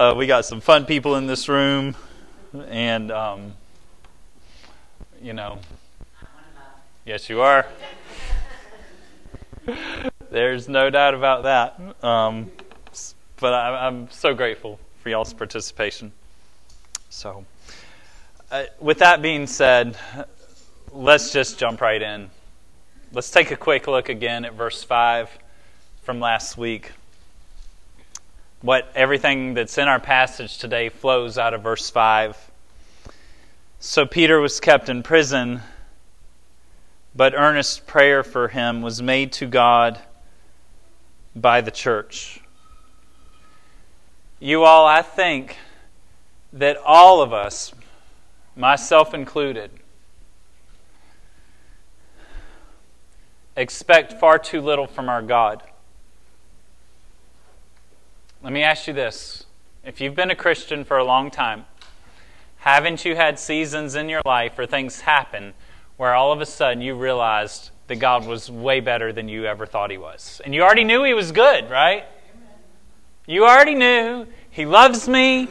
uh, we got some fun people in this room, and um, you know, yes, you are. There's no doubt about that. Um, but I, I'm so grateful for y'all's participation. So, uh, with that being said, let's just jump right in. Let's take a quick look again at verse 5 from last week. What everything that's in our passage today flows out of verse 5. So Peter was kept in prison, but earnest prayer for him was made to God by the church. You all, I think that all of us, myself included, expect far too little from our God. Let me ask you this. If you've been a Christian for a long time, haven't you had seasons in your life or things happen where all of a sudden you realized that God was way better than you ever thought He was? And you already knew He was good, right? You already knew He loves me.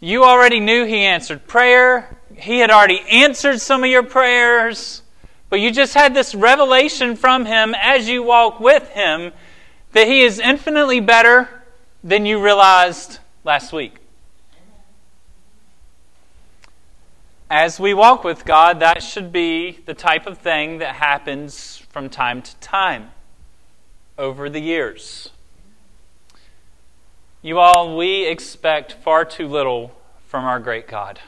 You already knew He answered prayer. He had already answered some of your prayers. But you just had this revelation from Him as you walk with Him that He is infinitely better than you realized last week. As we walk with God, that should be the type of thing that happens from time to time over the years. You all, we expect far too little from our great God.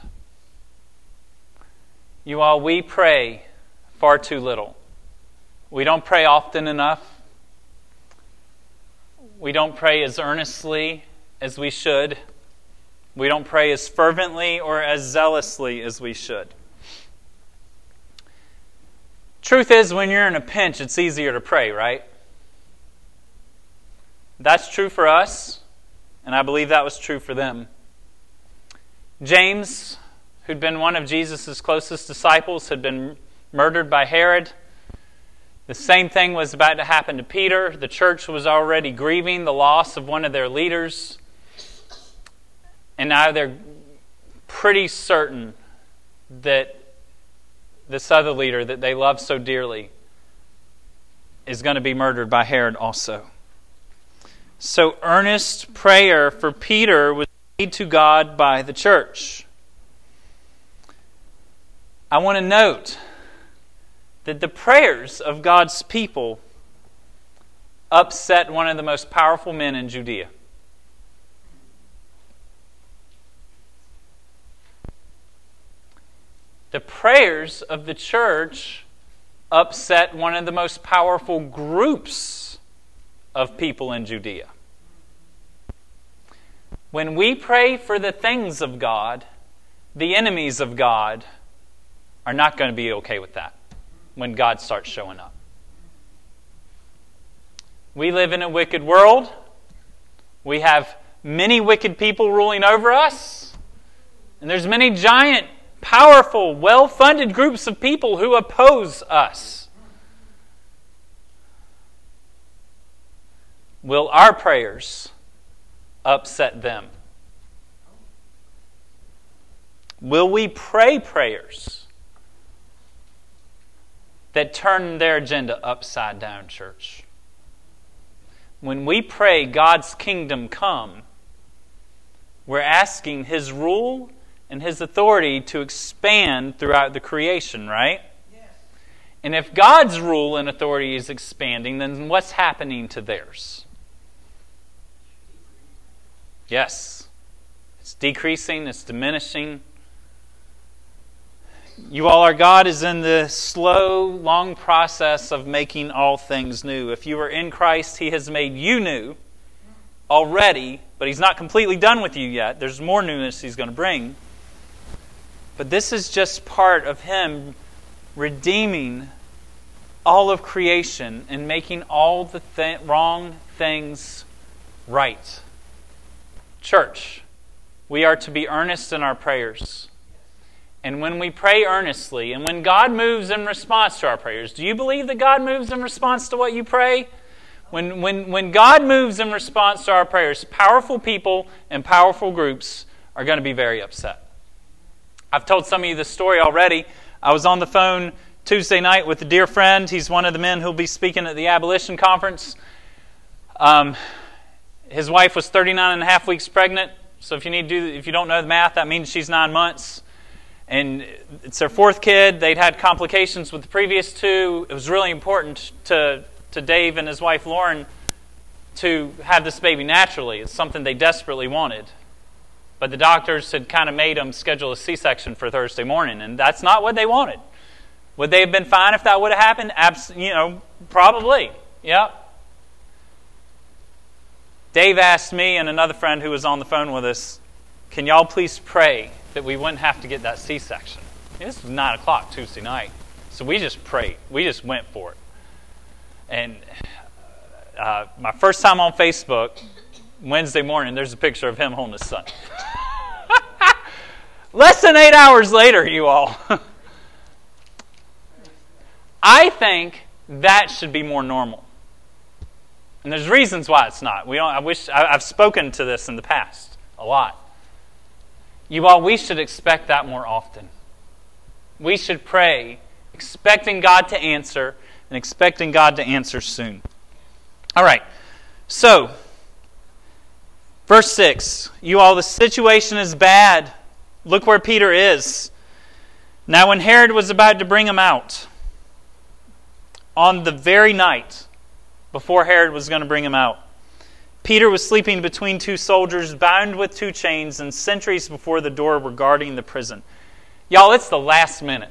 You all, we pray far too little. We don't pray often enough. We don't pray as earnestly as we should. We don't pray as fervently or as zealously as we should. Truth is, when you're in a pinch, it's easier to pray, right? That's true for us, and I believe that was true for them. James, who'd been one of Jesus' closest disciples, had been murdered by Herod. The same thing was about to happen to Peter. The church was already grieving the loss of one of their leaders. And now they're pretty certain that this other leader that they love so dearly is going to be murdered by Herod also. So, earnest prayer for Peter was made to God by the church. I want to note that the prayers of God's people upset one of the most powerful men in Judea. The prayers of the church upset one of the most powerful groups of people in Judea. When we pray for the things of God, the enemies of God are not going to be okay with that when God starts showing up. We live in a wicked world. We have many wicked people ruling over us. And there's many giant, powerful, well-funded groups of people who oppose us. Will our prayers upset them? Will we pray prayers that turn their agenda upside down, church. When we pray God's kingdom come, we're asking His rule and His authority to expand throughout the creation, right? Yes. And if God's rule and authority is expanding, then what's happening to theirs? Yes. It's decreasing, it's diminishing. You all, our God is in the slow, long process of making all things new. If you are in Christ, He has made you new already, but He's not completely done with you yet. There's more newness He's going to bring. But this is just part of Him redeeming all of creation and making all the th- wrong things right. Church, we are to be earnest in our prayers. And when we pray earnestly, and when God moves in response to our prayers, do you believe that God moves in response to what you pray? When, when, when God moves in response to our prayers, powerful people and powerful groups are going to be very upset. I've told some of you this story already. I was on the phone Tuesday night with a dear friend. He's one of the men who'll be speaking at the abolition conference. Um, his wife was 39 and a half weeks pregnant. So if you need to do, if you don't know the math, that means she's nine months. And it's their fourth kid. They'd had complications with the previous two. It was really important to, to Dave and his wife Lauren to have this baby naturally. It's something they desperately wanted. But the doctors had kind of made them schedule a C section for Thursday morning, and that's not what they wanted. Would they have been fine if that would have happened? Abs- you know, probably. Yep. Dave asked me and another friend who was on the phone with us, can y'all please pray that we wouldn't have to get that C section? This was 9 o'clock Tuesday night. So we just prayed. We just went for it. And uh, my first time on Facebook, Wednesday morning, there's a picture of him holding his son. Less than eight hours later, you all. I think that should be more normal. And there's reasons why it's not. We don't, I wish I, I've spoken to this in the past a lot. You all, we should expect that more often. We should pray, expecting God to answer and expecting God to answer soon. All right. So, verse 6. You all, the situation is bad. Look where Peter is. Now, when Herod was about to bring him out, on the very night before Herod was going to bring him out. Peter was sleeping between two soldiers, bound with two chains, and sentries before the door were guarding the prison. Y'all, it's the last minute.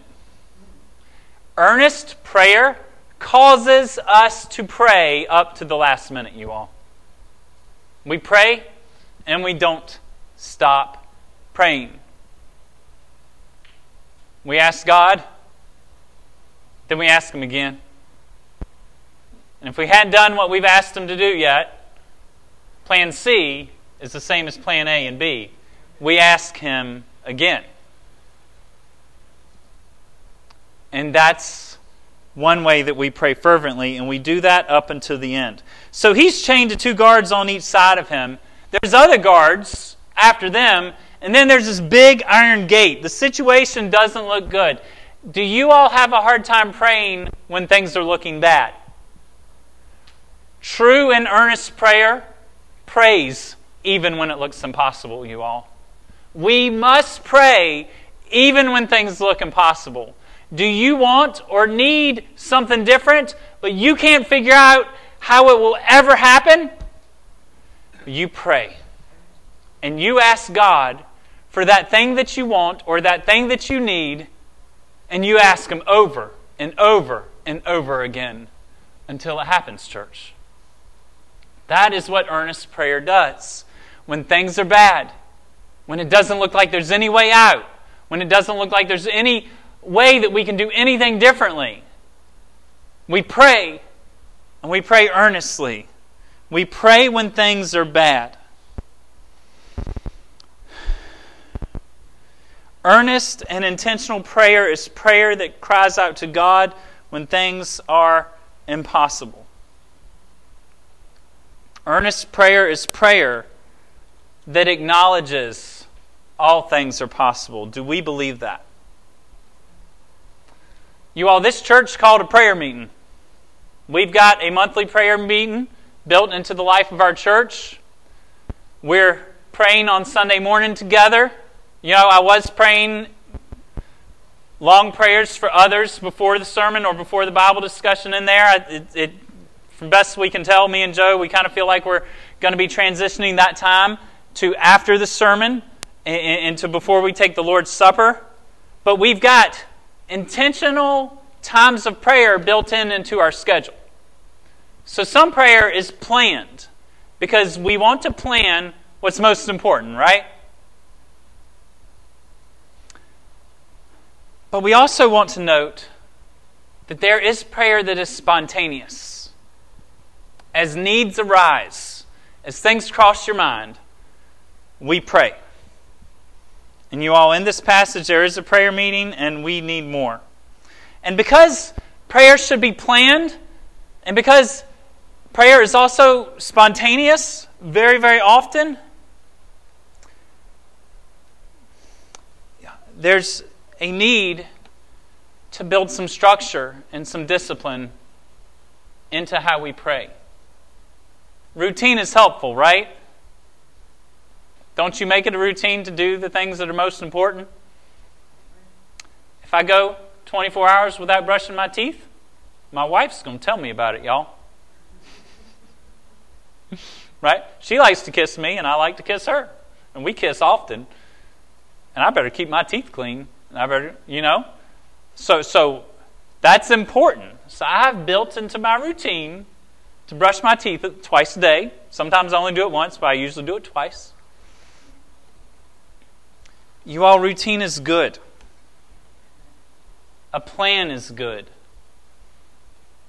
Earnest prayer causes us to pray up to the last minute, you all. We pray and we don't stop praying. We ask God, then we ask Him again. And if we hadn't done what we've asked Him to do yet, plan C is the same as plan A and B. We ask him again. And that's one way that we pray fervently, and we do that up until the end. So he's chained to two guards on each side of him. There's other guards after them, and then there's this big iron gate. The situation doesn't look good. Do you all have a hard time praying when things are looking bad? True and earnest prayer prays even when it looks impossible, you all. We must pray even when things look impossible. Do you want or need something different, but you can't figure out how it will ever happen? You pray. And you ask God for that thing that you want or that thing that you need, and you ask Him over and over and over again until it happens, church. That is what earnest prayer does. When things are bad, when it doesn't look like there's any way out, when it doesn't look like there's any way that we can do anything differently, we pray, and we pray earnestly. We pray when things are bad. Earnest and intentional prayer is prayer that cries out to God when things are impossible. Earnest prayer is prayer that acknowledges all things are possible. Do we believe that? You all, this church called a prayer meeting. We've got a monthly prayer meeting built into the life of our church. We're praying on Sunday morning together. You know, I was praying long prayers for others before the sermon or before the Bible discussion in there. It, it from best we can tell, me and Joe, we kind of feel like we're going to be transitioning that time to after the sermon and to before we take the Lord's Supper. But we've got intentional times of prayer built in into our schedule. So some prayer is planned because we want to plan what's most important, right? But we also want to note that there is prayer that is spontaneous as needs arise, as things cross your mind, we pray. And you all, in this passage, there is a prayer meeting, and we need more. And because prayer should be planned, and because Prayer is also spontaneous very, very often. There's a need to build some structure and some discipline into how we pray. Routine is helpful, right? Don't you make it a routine to do the things that are most important? If I go 24 hours without brushing my teeth, my wife's going to tell me about it, y'all. right? She likes to kiss me, and I like to kiss her. And we kiss often. And I better keep my teeth clean. And I better, you know? So, so that's important. So I've built into my routine to brush my teeth twice a day. Sometimes I only do it once, but I usually do it twice. You all, routine is good. A plan is good.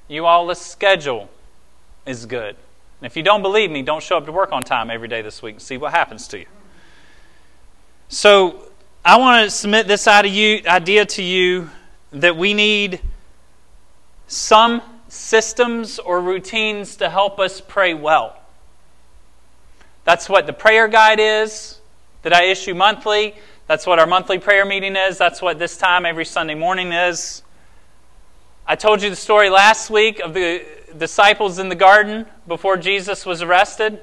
You all, a schedule is good. And if you don't believe me, don't show up to work on time every day this week and see what happens to you. So, I want to submit this idea to you that we need some systems or routines to help us pray well. That's what the prayer guide is that I issue monthly. That's what our monthly prayer meeting is. That's what this time every Sunday morning is. I told you the story last week of the disciples in the garden before Jesus was arrested.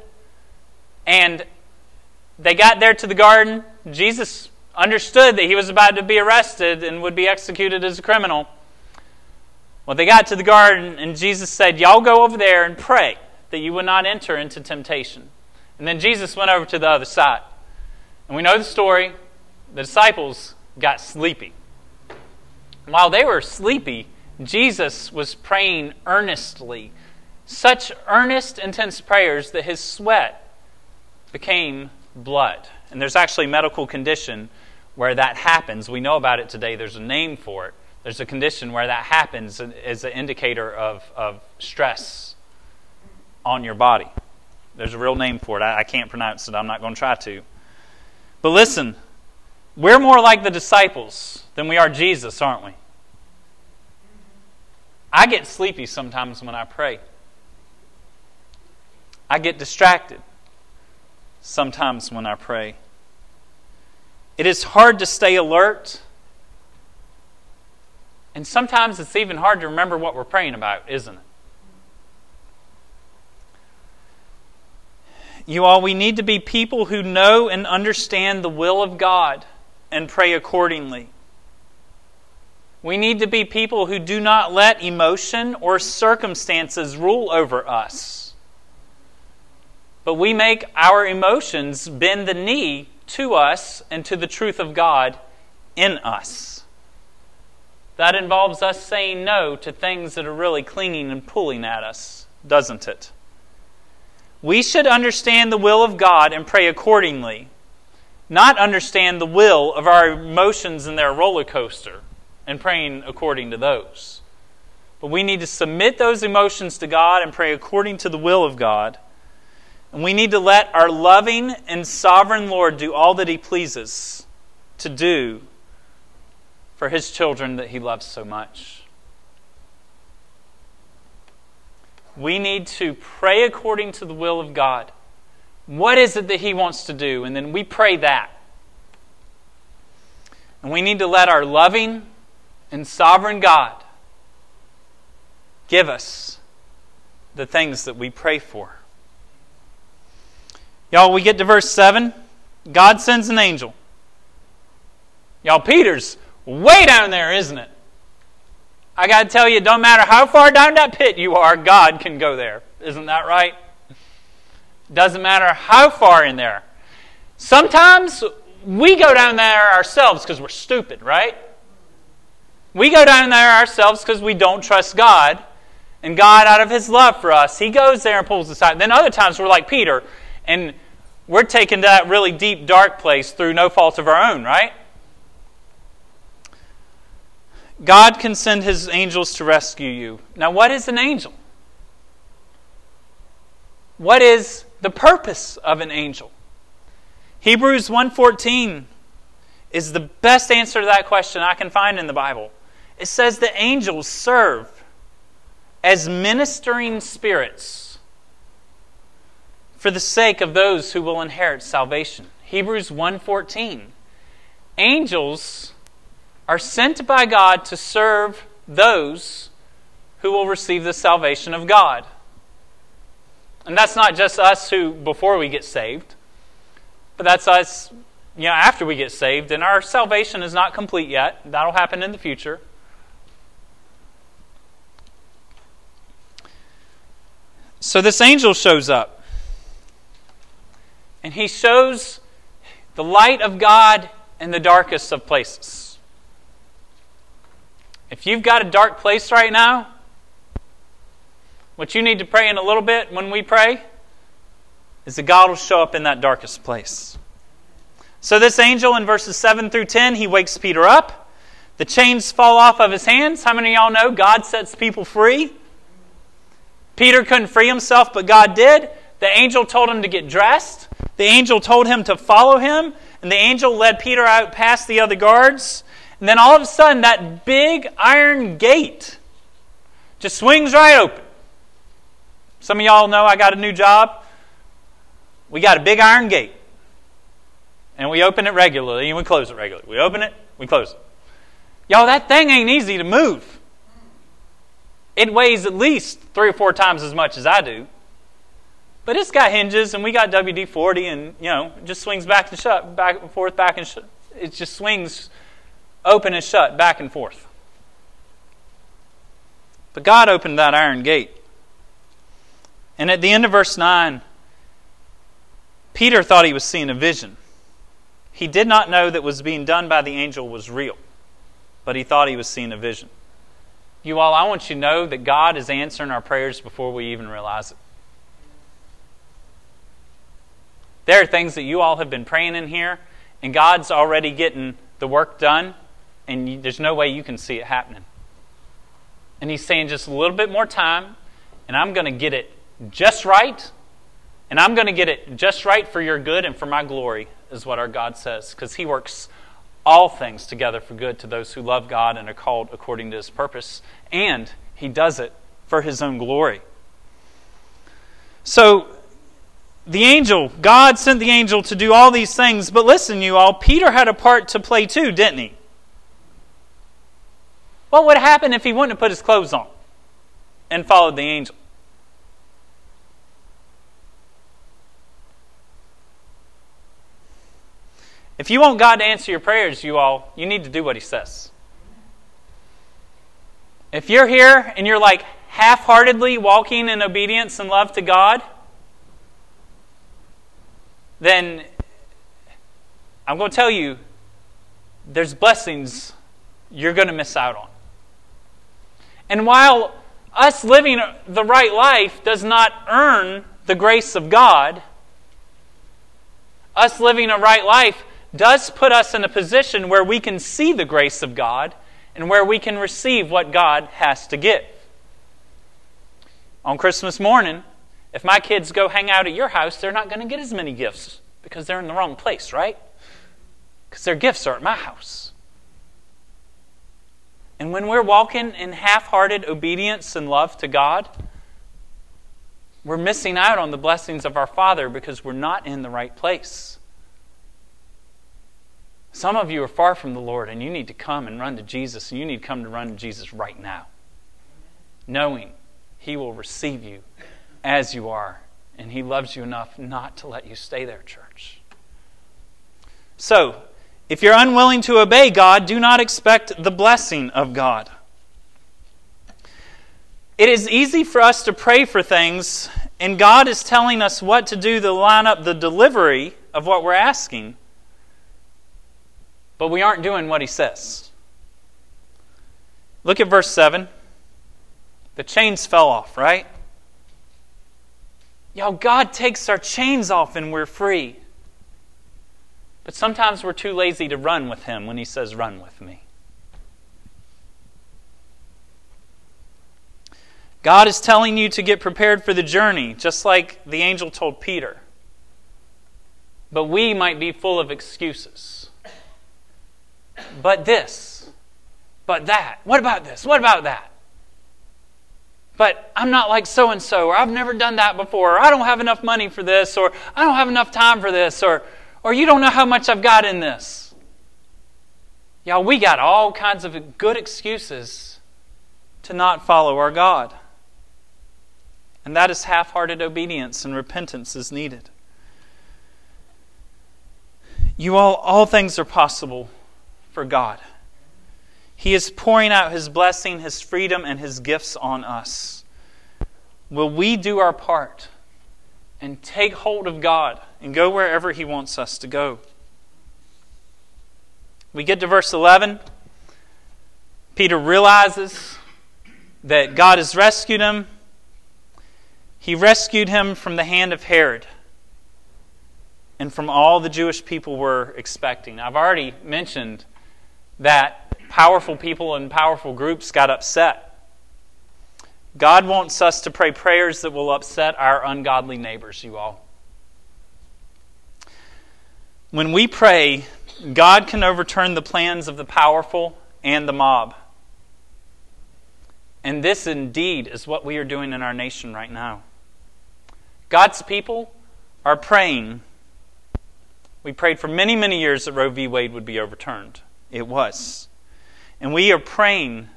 And they got there to the garden. Jesus understood that he was about to be arrested and would be executed as a criminal. Well, they got to the garden, and Jesus said, Y'all go over there and pray that you would not enter into temptation. And then Jesus went over to the other side. And we know the story. The disciples got sleepy. While they were sleepy, Jesus was praying earnestly, such earnest, intense prayers that his sweat became blood. And there's actually a medical condition where that happens. We know about it today, there's a name for it. There's a condition where that happens as an indicator of, of stress on your body. There's a real name for it. I, I can't pronounce it. I'm not going to try to. But listen, we're more like the disciples than we are Jesus, aren't we? I get sleepy sometimes when I pray. I get distracted sometimes when I pray. It is hard to stay alert and sometimes it's even hard to remember what we're praying about, isn't it? You all, we need to be people who know and understand the will of God and pray accordingly. We need to be people who do not let emotion or circumstances rule over us. But we make our emotions bend the knee to us and to the truth of God in us. That involves us saying no to things that are really clinging and pulling at us, doesn't it? We should understand the will of God and pray accordingly, not understand the will of our emotions in their roller coaster and praying according to those. But we need to submit those emotions to God and pray according to the will of God. And we need to let our loving and sovereign Lord do all that He pleases to do for his children that he loves so much. We need to pray according to the will of God. What is it that he wants to do? And then we pray that. And we need to let our loving and sovereign God give us the things that we pray for. Y'all, we get to verse 7. God sends an angel. Y'all, Peter's way down there, isn't it? I got to tell you, don't matter how far down that pit you are, God can go there. Isn't that right? Doesn't matter how far in there. Sometimes we go down there ourselves because we're stupid, right? We go down there ourselves because we don't trust God. And God, out of His love for us, He goes there and pulls us out. Then other times we're like Peter, and we're taken to that really deep, dark place through no fault of our own, right? God can send his angels to rescue you. Now, what is an angel? What is the purpose of an angel? Hebrews 1:14 is the best answer to that question I can find in the Bible. It says that angels serve as ministering spirits for the sake of those who will inherit salvation. Hebrews 1:14. Angels are sent by God to serve those who will receive the salvation of God. And that's not just us who before we get saved, but that's us you know after we get saved and our salvation is not complete yet. That'll happen in the future. So this angel shows up. And he shows the light of God in the darkest of places. If you've got a dark place right now, what you need to pray in a little bit when we pray is that God will show up in that darkest place. So, this angel in verses 7 through 10, he wakes Peter up. The chains fall off of his hands. How many of y'all know God sets people free? Peter couldn't free himself, but God did. The angel told him to get dressed. The angel told him to follow him. And the angel led Peter out past the other guards. And then all of a sudden, that big iron gate just swings right open. Some of y'all know I got a new job. We got a big iron gate. And we open it regularly and we close it regularly. We open it, we close it. Y'all, that thing ain't easy to move. It weighs at least three or four times as much as I do. But it's got hinges, and we got WD 40, and, you know, it just swings back and shut, back and forth, back and shut. It just swings open and shut, back and forth. But God opened that iron gate. And at the end of verse 9, Peter thought he was seeing a vision. He did not know that was being done by the angel was real, but he thought he was seeing a vision. You all, I want you to know that God is answering our prayers before we even realize it. There are things that you all have been praying in here, and God's already getting the work done, and you, there's no way you can see it happening. And He's saying just a little bit more time, and I'm going to get it just right, and I'm going to get it just right for your good and for my glory, is what our God says, because He works all things together for good to those who love God and are called according to His purpose, and He does it for His own glory. So, the angel, God sent the angel to do all these things, but listen, you all, Peter had a part to play too, didn't he? What would happen if he wouldn't have put his clothes on and followed the angel? If you want God to answer your prayers, you all, you need to do what He says. If you're here and you're like half heartedly walking in obedience and love to God, then I'm going to tell you there's blessings you're going to miss out on. And while us living the right life does not earn the grace of God, us living a right life does put us in a position where we can see the grace of God and where we can receive what God has to give. On Christmas morning, if my kids go hang out at your house, they're not going to get as many gifts because they're in the wrong place, right? Because their gifts are at my house. And when we're walking in half hearted obedience and love to God, we're missing out on the blessings of our Father because we're not in the right place. Some of you are far from the Lord and you need to come and run to Jesus, and you need to come to run to Jesus right now, knowing He will receive you as you are, and He loves you enough not to let you stay there, church. So, if you're unwilling to obey God, do not expect the blessing of God. It is easy for us to pray for things, and God is telling us what to do to line up the delivery of what we're asking but we aren't doing what he says. Look at verse 7. The chains fell off, right? Y'all, God takes our chains off and we're free. But sometimes we're too lazy to run with Him when He says, Run with me. God is telling you to get prepared for the journey, just like the angel told Peter. But we might be full of excuses but this, but that. What about this? What about that? but I'm not like so and so, or I've never done that before, or I don't have enough money for this, or I don't have enough time for this, or, or you don't know how much I've got in this. Y'all, we got all kinds of good excuses to not follow our God. And that is half hearted obedience, and repentance is needed. You all, all things are possible for God. He is pouring out His blessing, His freedom, and His gifts on us. Will we do our part and take hold of God and go wherever He wants us to go? We get to verse 11. Peter realizes that God has rescued him. He rescued him from the hand of Herod and from all the Jewish people were expecting. I've already mentioned that powerful people and powerful groups got upset. God wants us to pray prayers that will upset our ungodly neighbors, you all. When we pray, God can overturn the plans of the powerful and the mob. And this indeed is what we are doing in our nation right now. God's people are praying. We prayed for many, many years that Roe v. Wade would be overturned. It was. And we are praying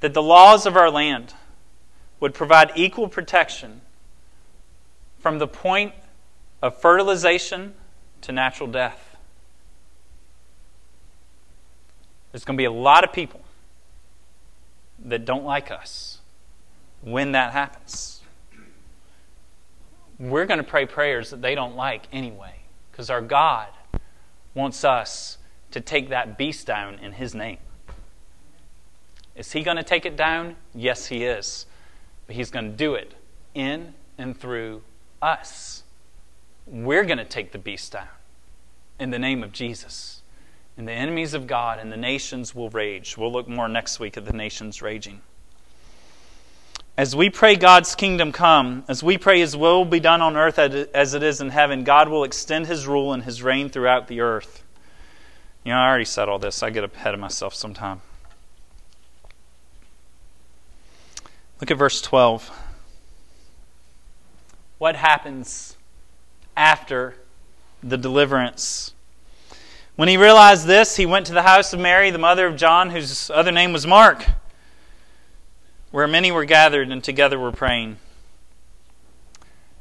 that the laws of our land would provide equal protection from the point of fertilization to natural death. There's going to be a lot of people that don't like us when that happens. We're going to pray prayers that they don't like anyway, because our God wants us to take that beast down in His name. Is He going to take it down? Yes, He is. But He's going to do it in and through us. We're going to take the beast down in the name of Jesus. And the enemies of God and the nations will rage. We'll look more next week at the nations raging. As we pray God's kingdom come, as we pray His will be done on earth as it is in heaven, God will extend His rule and His reign throughout the earth. You know, I already said all this. I get ahead of myself sometime. Look at verse 12. What happens after the deliverance? When he realized this, he went to the house of Mary, the mother of John, whose other name was Mark, where many were gathered and together were praying.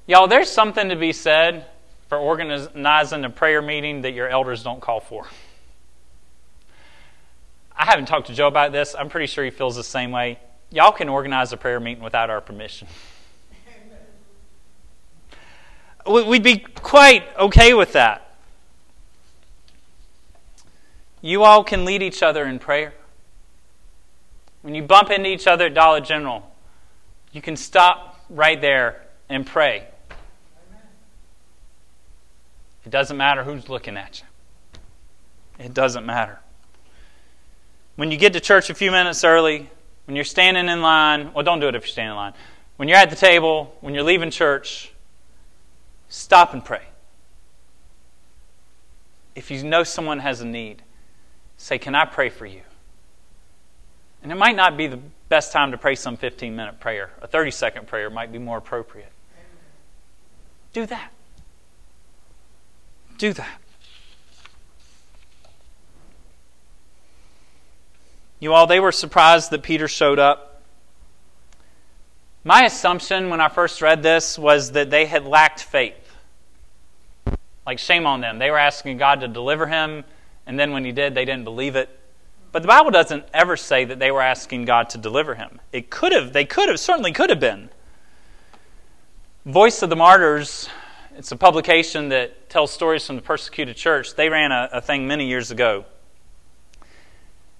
Y'all, there's something to be said for organizing a prayer meeting that your elders don't call for. I haven't talked to Joe about this. I'm pretty sure he feels the same way. Y'all can organize a prayer meeting without our permission. We'd be quite okay with that. You all can lead each other in prayer. When you bump into each other at Dollar General, you can stop right there and pray. It doesn't matter who's looking at you. It doesn't matter. When you get to church a few minutes early, when you're standing in line, well, don't do it if you're standing in line. When you're at the table, when you're leaving church, stop and pray. If you know someone has a need, say, Can I pray for you? And it might not be the best time to pray some 15 minute prayer. A 30 second prayer might be more appropriate. Do that. Do that. You all, they were surprised that Peter showed up. My assumption when I first read this was that they had lacked faith. Like, shame on them. They were asking God to deliver him, and then when he did, they didn't believe it. But the Bible doesn't ever say that they were asking God to deliver him. It could have, they could have, certainly could have been. Voice of the Martyrs, it's a publication that tells stories from the persecuted church. They ran a, a thing many years ago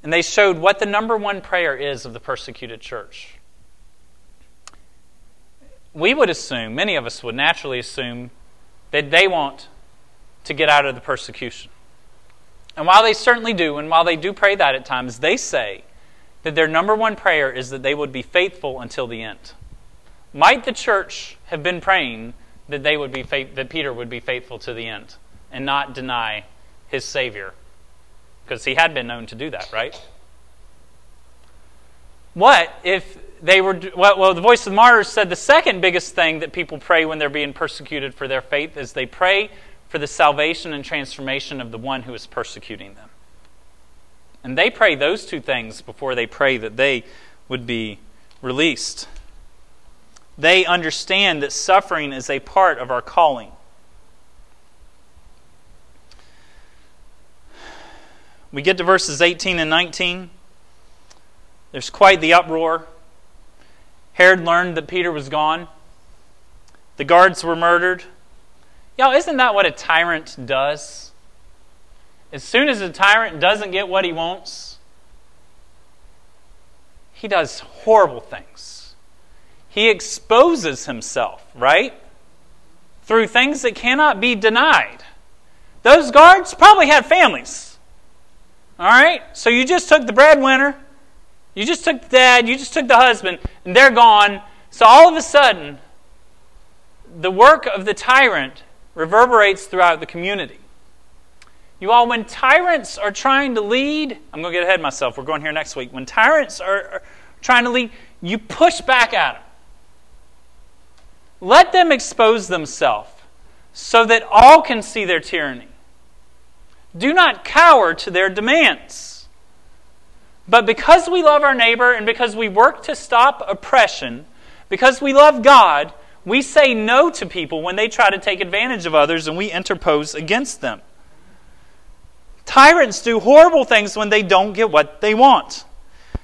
and they showed what the number one prayer is of the persecuted church. We would assume, many of us would naturally assume, that they want to get out of the persecution. And while they certainly do, and while they do pray that at times, they say that their number one prayer is that they would be faithful until the end. Might the church have been praying that they would be that Peter would be faithful to the end and not deny his Savior because he had been known to do that, right? What if they were well, well, the voice of the martyrs said the second biggest thing that people pray when they're being persecuted for their faith is they pray for the salvation and transformation of the one who is persecuting them. And they pray those two things before they pray that they would be released. They understand that suffering is a part of our calling. We get to verses 18 and 19. There's quite the uproar. Herod learned that Peter was gone. The guards were murdered. Y'all, isn't that what a tyrant does? As soon as a tyrant doesn't get what he wants, he does horrible things. He exposes himself, right? Through things that cannot be denied. Those guards probably had families. All right? So you just took the breadwinner, you just took the dad, you just took the husband, and they're gone. So all of a sudden, the work of the tyrant reverberates throughout the community. You all, when tyrants are trying to lead, I'm going to get ahead of myself. We're going here next week. When tyrants are, are trying to lead, you push back at them. Let them expose themselves so that all can see their tyranny. Do not cower to their demands. But because we love our neighbor and because we work to stop oppression, because we love God, we say no to people when they try to take advantage of others and we interpose against them. Tyrants do horrible things when they don't get what they want.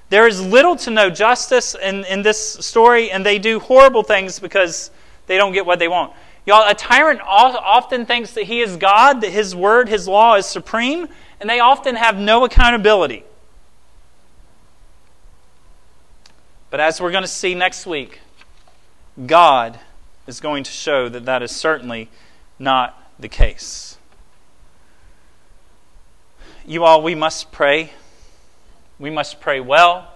There is little to no justice in, in this story, and they do horrible things because they don't get what they want. Y'all, a tyrant often thinks that he is God, that his word, his law is supreme, and they often have no accountability. But as we're going to see next week, God is going to show that that is certainly not the case you all, we must pray. We must pray well.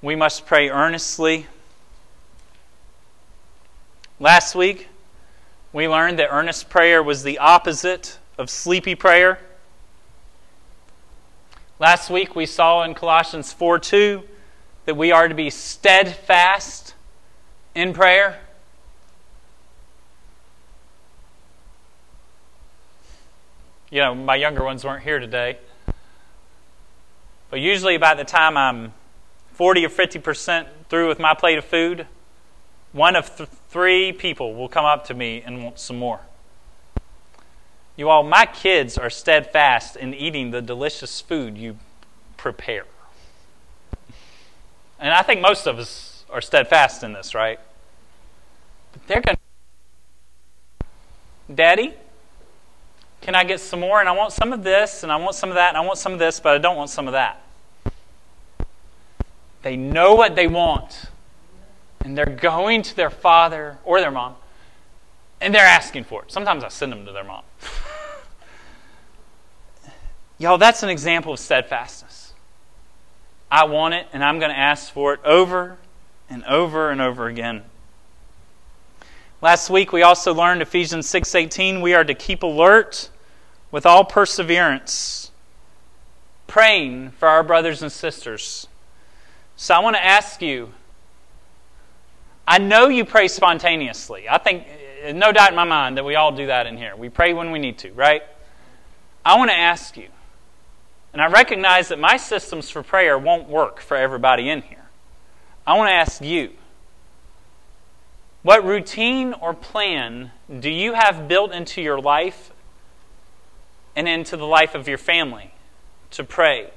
We must pray earnestly. Last week, we learned that earnest prayer was the opposite of sleepy prayer. Last week, we saw in Colossians 4 2 that we are to be steadfast in prayer. you know, my younger ones weren't here today. But usually, by the time I'm 40 or 50% through with my plate of food, one of th- three people will come up to me and want some more. You all, my kids are steadfast in eating the delicious food you prepare. And I think most of us are steadfast in this, right? But they're going to. Daddy, can I get some more? And I want some of this, and I want some of that, and I want some of this, but I don't want some of that. They know what they want. And they're going to their father or their mom, and they're asking for it. Sometimes I send them to their mom. Y'all, that's an example of steadfastness. I want it, and I'm going to ask for it over and over and over again. Last week we also learned Ephesians 6:18 we are to keep alert with all perseverance, praying for our brothers and sisters. So I want to ask you I know you pray spontaneously. I think, no doubt in my mind, that we all do that in here. We pray when we need to, right? I want to ask you, and I recognize that my systems for prayer won't work for everybody in here. I want to ask you, what routine or plan do you have built into your life and into the life of your family to pray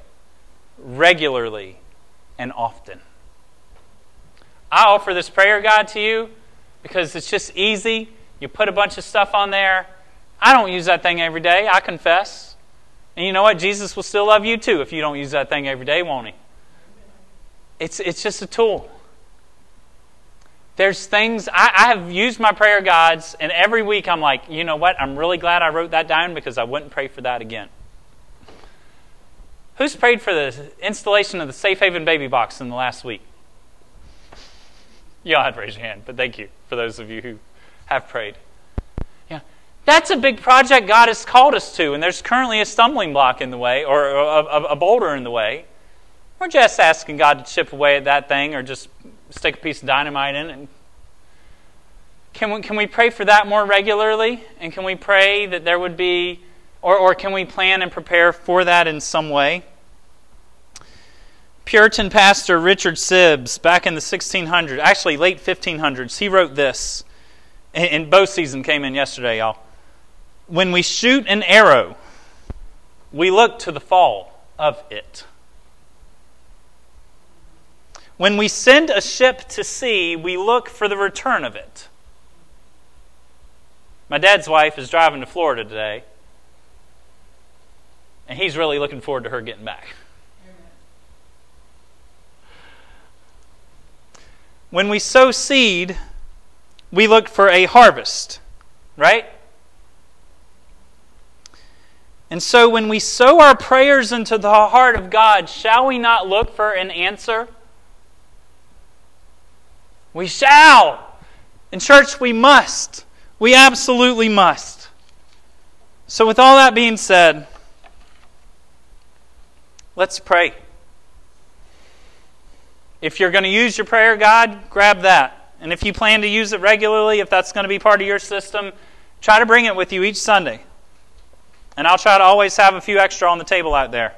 regularly and often. I offer this prayer guide to you because it's just easy. You put a bunch of stuff on there. I don't use that thing every day, I confess. And you know what? Jesus will still love you too if you don't use that thing every day, won't he? It's, it's just a tool. There's things, I, I, have used my prayer guides, and every week I'm like, you know what? I'm really glad I wrote that down because I wouldn't pray for that again. Who's prayed for the installation of the Safe Haven baby box in the last week? Y'all had to raise your hand, but thank you for those of you who have prayed. Yeah, that's a big project God has called us to, and there's currently a stumbling block in the way or a, a, a boulder in the way. We're just asking God to chip away at that thing or just stick a piece of dynamite in it. Can we, can we pray for that more regularly? And can we pray that there would be, or, or can we plan and prepare for that in some way? Puritan pastor Richard Sibbes, back in the 1600s, actually late 1500s, he wrote this. And bow season came in yesterday, y'all. When we shoot an arrow, we look to the fall of it. When we send a ship to sea, we look for the return of it. My dad's wife is driving to Florida today, and he's really looking forward to her getting back. When we sow seed, we look for a harvest, right? And so when we sow our prayers into the heart of God, shall we not look for an answer? We shall. In church, we must. We absolutely must. So, with all that being said, let's pray. If you're going to use your prayer guide, grab that. And if you plan to use it regularly, if that's going to be part of your system, try to bring it with you each Sunday. And I'll try to always have a few extra on the table out there.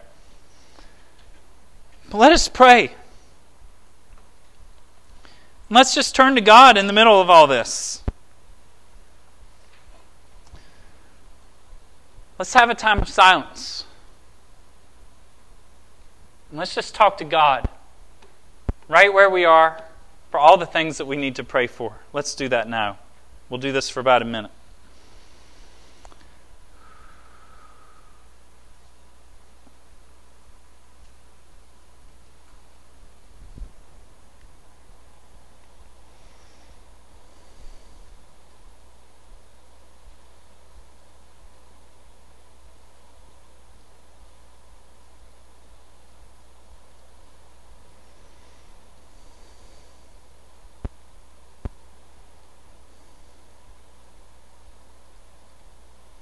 But let us pray. Let's just turn to God in the middle of all this. Let's have a time of silence. And let's just talk to God right where we are for all the things that we need to pray for. Let's do that now. We'll do this for about a minute.